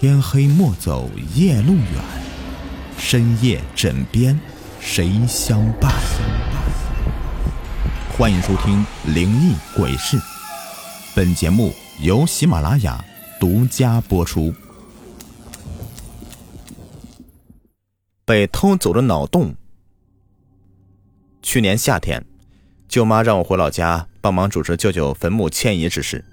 天黑莫走夜路远，深夜枕边谁相伴？欢迎收听《灵异鬼事》，本节目由喜马拉雅独家播出。被偷走的脑洞。去年夏天，舅妈让我回老家帮忙主持舅舅坟墓迁移之事。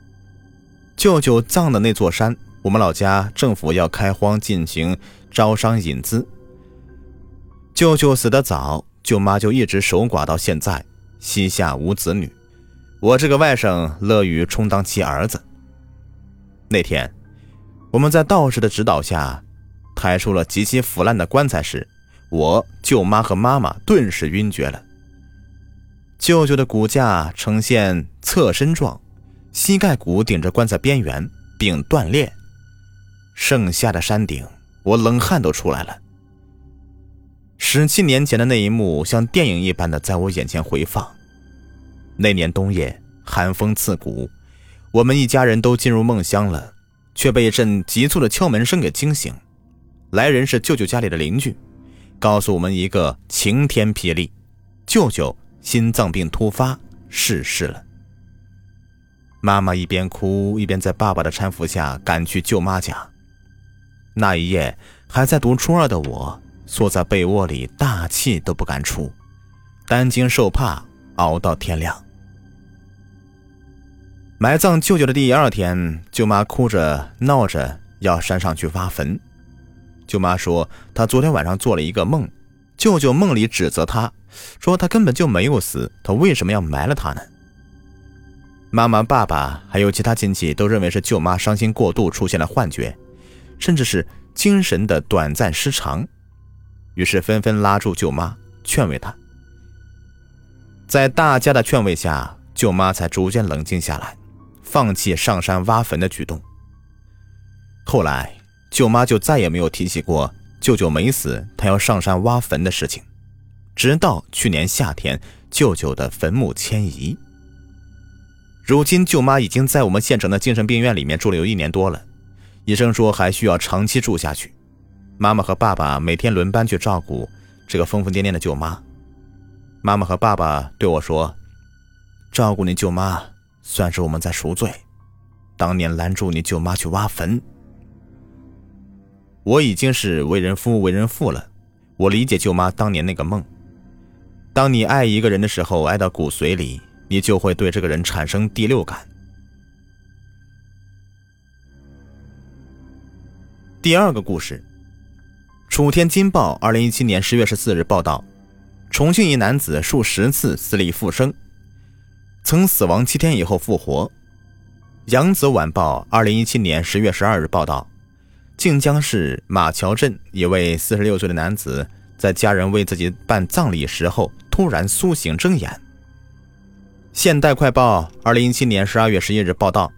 舅舅葬的那座山。我们老家政府要开荒进行招商引资。舅舅死得早，舅妈就一直守寡到现在，膝下无子女。我这个外甥乐于充当其儿子。那天，我们在道士的指导下抬出了极其腐烂的棺材时，我舅妈和妈妈顿时晕厥了。舅舅的骨架呈现侧身状，膝盖骨顶着棺材边缘并断裂。盛夏的山顶，我冷汗都出来了。十七年前的那一幕，像电影一般的在我眼前回放。那年冬夜，寒风刺骨，我们一家人都进入梦乡了，却被一阵急促的敲门声给惊醒。来人是舅舅家里的邻居，告诉我们一个晴天霹雳：舅舅心脏病突发逝世了。妈妈一边哭一边在爸爸的搀扶下赶去舅妈家。那一夜，还在读初二的我，缩在被窝里，大气都不敢出，担惊受怕，熬到天亮。埋葬舅舅的第二天，舅妈哭着闹着要山上去挖坟。舅妈说，她昨天晚上做了一个梦，舅舅梦里指责她，说他根本就没有死，他为什么要埋了他呢？妈妈、爸爸还有其他亲戚都认为是舅妈伤心过度，出现了幻觉。甚至是精神的短暂失常，于是纷纷拉住舅妈劝慰她。在大家的劝慰下，舅妈才逐渐冷静下来，放弃上山挖坟的举动。后来，舅妈就再也没有提起过舅舅没死，她要上山挖坟的事情。直到去年夏天，舅舅的坟墓迁移。如今，舅妈已经在我们县城的精神病院里面住了有一年多了。医生说还需要长期住下去，妈妈和爸爸每天轮班去照顾这个疯疯癫癫的舅妈。妈妈和爸爸对我说：“照顾你舅妈算是我们在赎罪，当年拦住你舅妈去挖坟。”我已经是为人夫为人父了，我理解舅妈当年那个梦。当你爱一个人的时候，爱到骨髓里，你就会对这个人产生第六感。第二个故事，《楚天金报》二零一七年十月十四日报道：重庆一男子数十次死里复生，曾死亡七天以后复活。《扬子晚报》二零一七年十月十二日报道：靖江市马桥镇一位四十六岁的男子，在家人为自己办葬礼时候，突然苏醒睁眼。《现代快报》二零一七年十二月十一日报道：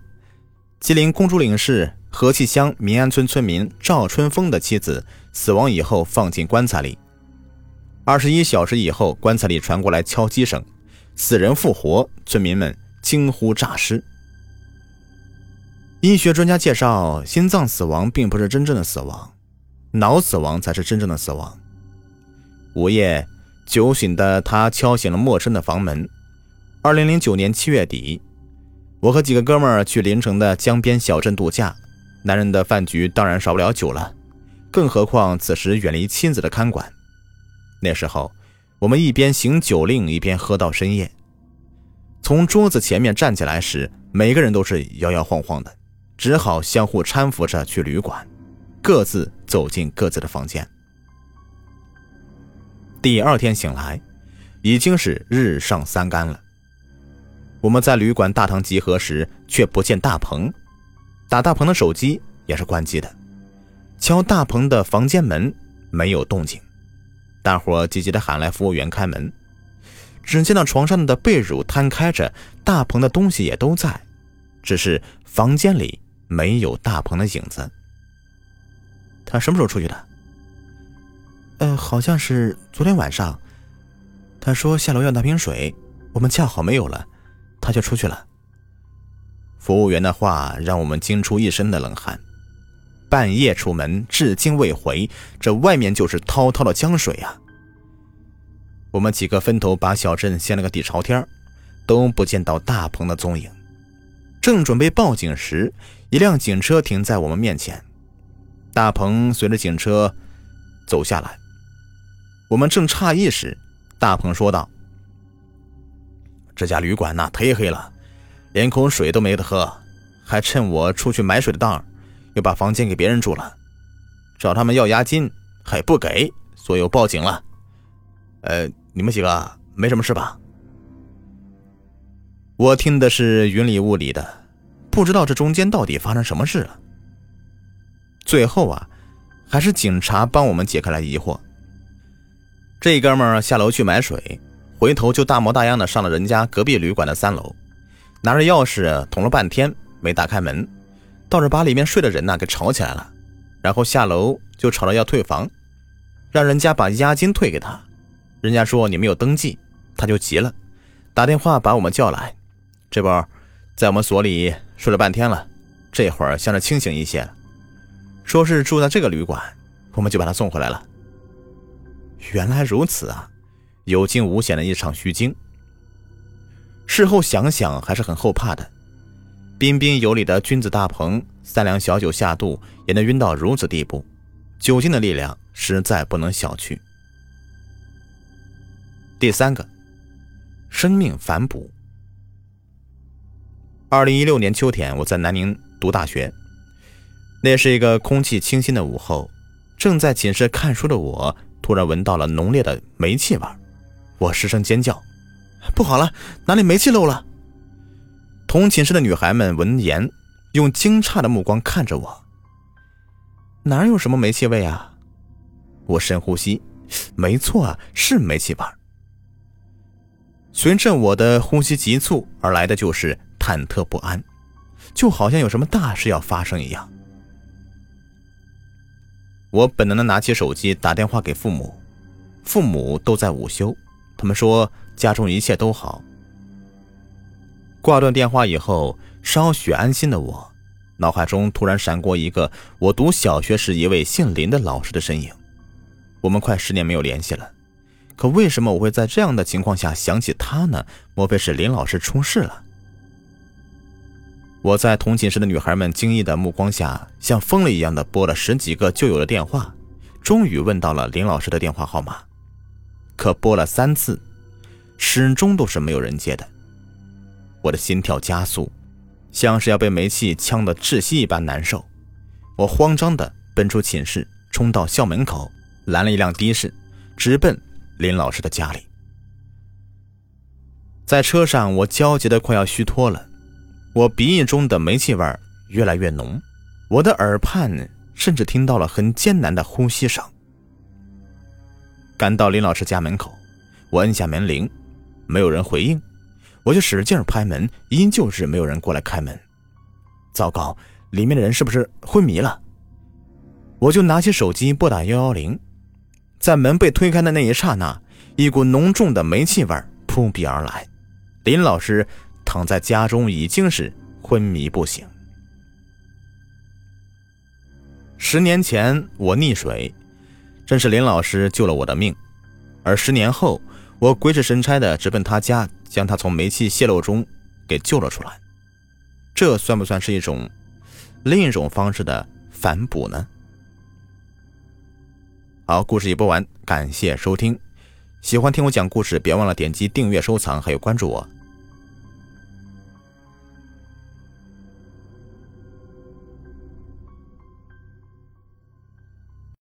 吉林公主岭市。和气乡民安村村民赵春风的妻子死亡以后放进棺材里，二十一小时以后，棺材里传过来敲击声，死人复活，村民们惊呼诈尸。医学专家介绍，心脏死亡并不是真正的死亡，脑死亡才是真正的死亡。午夜酒醒的他敲醒了陌生的房门。二零零九年七月底，我和几个哥们儿去临城的江边小镇度假。男人的饭局当然少不了酒了，更何况此时远离妻子的看管。那时候，我们一边行酒令，一边喝到深夜。从桌子前面站起来时，每个人都是摇摇晃晃的，只好相互搀扶着去旅馆，各自走进各自的房间。第二天醒来，已经是日上三竿了。我们在旅馆大堂集合时，却不见大鹏。打大鹏的手机也是关机的，敲大鹏的房间门没有动静，大伙急急的喊来服务员开门，只见到床上的被褥摊开着，大鹏的东西也都在，只是房间里没有大鹏的影子。他什么时候出去的？呃，好像是昨天晚上。他说下楼要拿瓶水，我们恰好没有了，他就出去了。服务员的话让我们惊出一身的冷汗。半夜出门，至今未回，这外面就是滔滔的江水啊！我们几个分头把小镇掀了个底朝天，都不见到大鹏的踪影。正准备报警时，一辆警车停在我们面前，大鹏随着警车走下来。我们正诧异时，大鹏说道：“这家旅馆呐，忒黑了，连口水都没得喝，还趁我出去买水的当儿。”又把房间给别人住了，找他们要押金还不给，所以我报警了。呃，你们几个没什么事吧？我听的是云里雾里的，不知道这中间到底发生什么事了。最后啊，还是警察帮我们解开了疑惑。这哥们儿下楼去买水，回头就大模大样的上了人家隔壁旅馆的三楼，拿着钥匙捅了半天没打开门。倒是把里面睡的人呐给吵起来了，然后下楼就吵着要退房，让人家把押金退给他。人家说你没有登记，他就急了，打电话把我们叫来。这不，在我们所里睡了半天了，这会儿像是清醒一些，说是住在这个旅馆，我们就把他送回来了。原来如此啊，有惊无险的一场虚惊。事后想想还是很后怕的。彬彬有礼的君子大鹏，三两小酒下肚也能晕到如此地步，酒精的力量实在不能小觑。第三个，生命反哺。二零一六年秋天，我在南宁读大学，那是一个空气清新的午后，正在寝室看书的我，突然闻到了浓烈的煤气味，我失声尖叫：“不好了，哪里煤气漏了？”同寝室的女孩们闻言，用惊诧的目光看着我。哪有什么煤气味啊？我深呼吸，没错啊，是煤气味。随着我的呼吸急促而来的就是忐忑不安，就好像有什么大事要发生一样。我本能的拿起手机打电话给父母，父母都在午休，他们说家中一切都好。挂断电话以后，稍许安心的我，脑海中突然闪过一个我读小学时一位姓林的老师的身影。我们快十年没有联系了，可为什么我会在这样的情况下想起他呢？莫非是林老师出事了？我在同寝室的女孩们惊异的目光下，像疯了一样的拨了十几个旧友的电话，终于问到了林老师的电话号码。可拨了三次，始终都是没有人接的。我的心跳加速，像是要被煤气呛得窒息一般难受。我慌张地奔出寝室，冲到校门口，拦了一辆的士，直奔林老师的家里。在车上，我焦急得快要虚脱了，我鼻翼中的煤气味越来越浓，我的耳畔甚至听到了很艰难的呼吸声。赶到林老师家门口，我摁下门铃，没有人回应。我就使劲拍门，依旧是没有人过来开门。糟糕，里面的人是不是昏迷了？我就拿起手机拨打幺幺零。在门被推开的那一刹那，一股浓重的煤气味扑鼻而来。林老师躺在家中，已经是昏迷不醒。十年前我溺水，正是林老师救了我的命。而十年后，我鬼使神差的直奔他家。将他从煤气泄漏中给救了出来，这算不算是一种另一种方式的反哺呢？好，故事已播完，感谢收听。喜欢听我讲故事，别忘了点击订阅、收藏，还有关注我。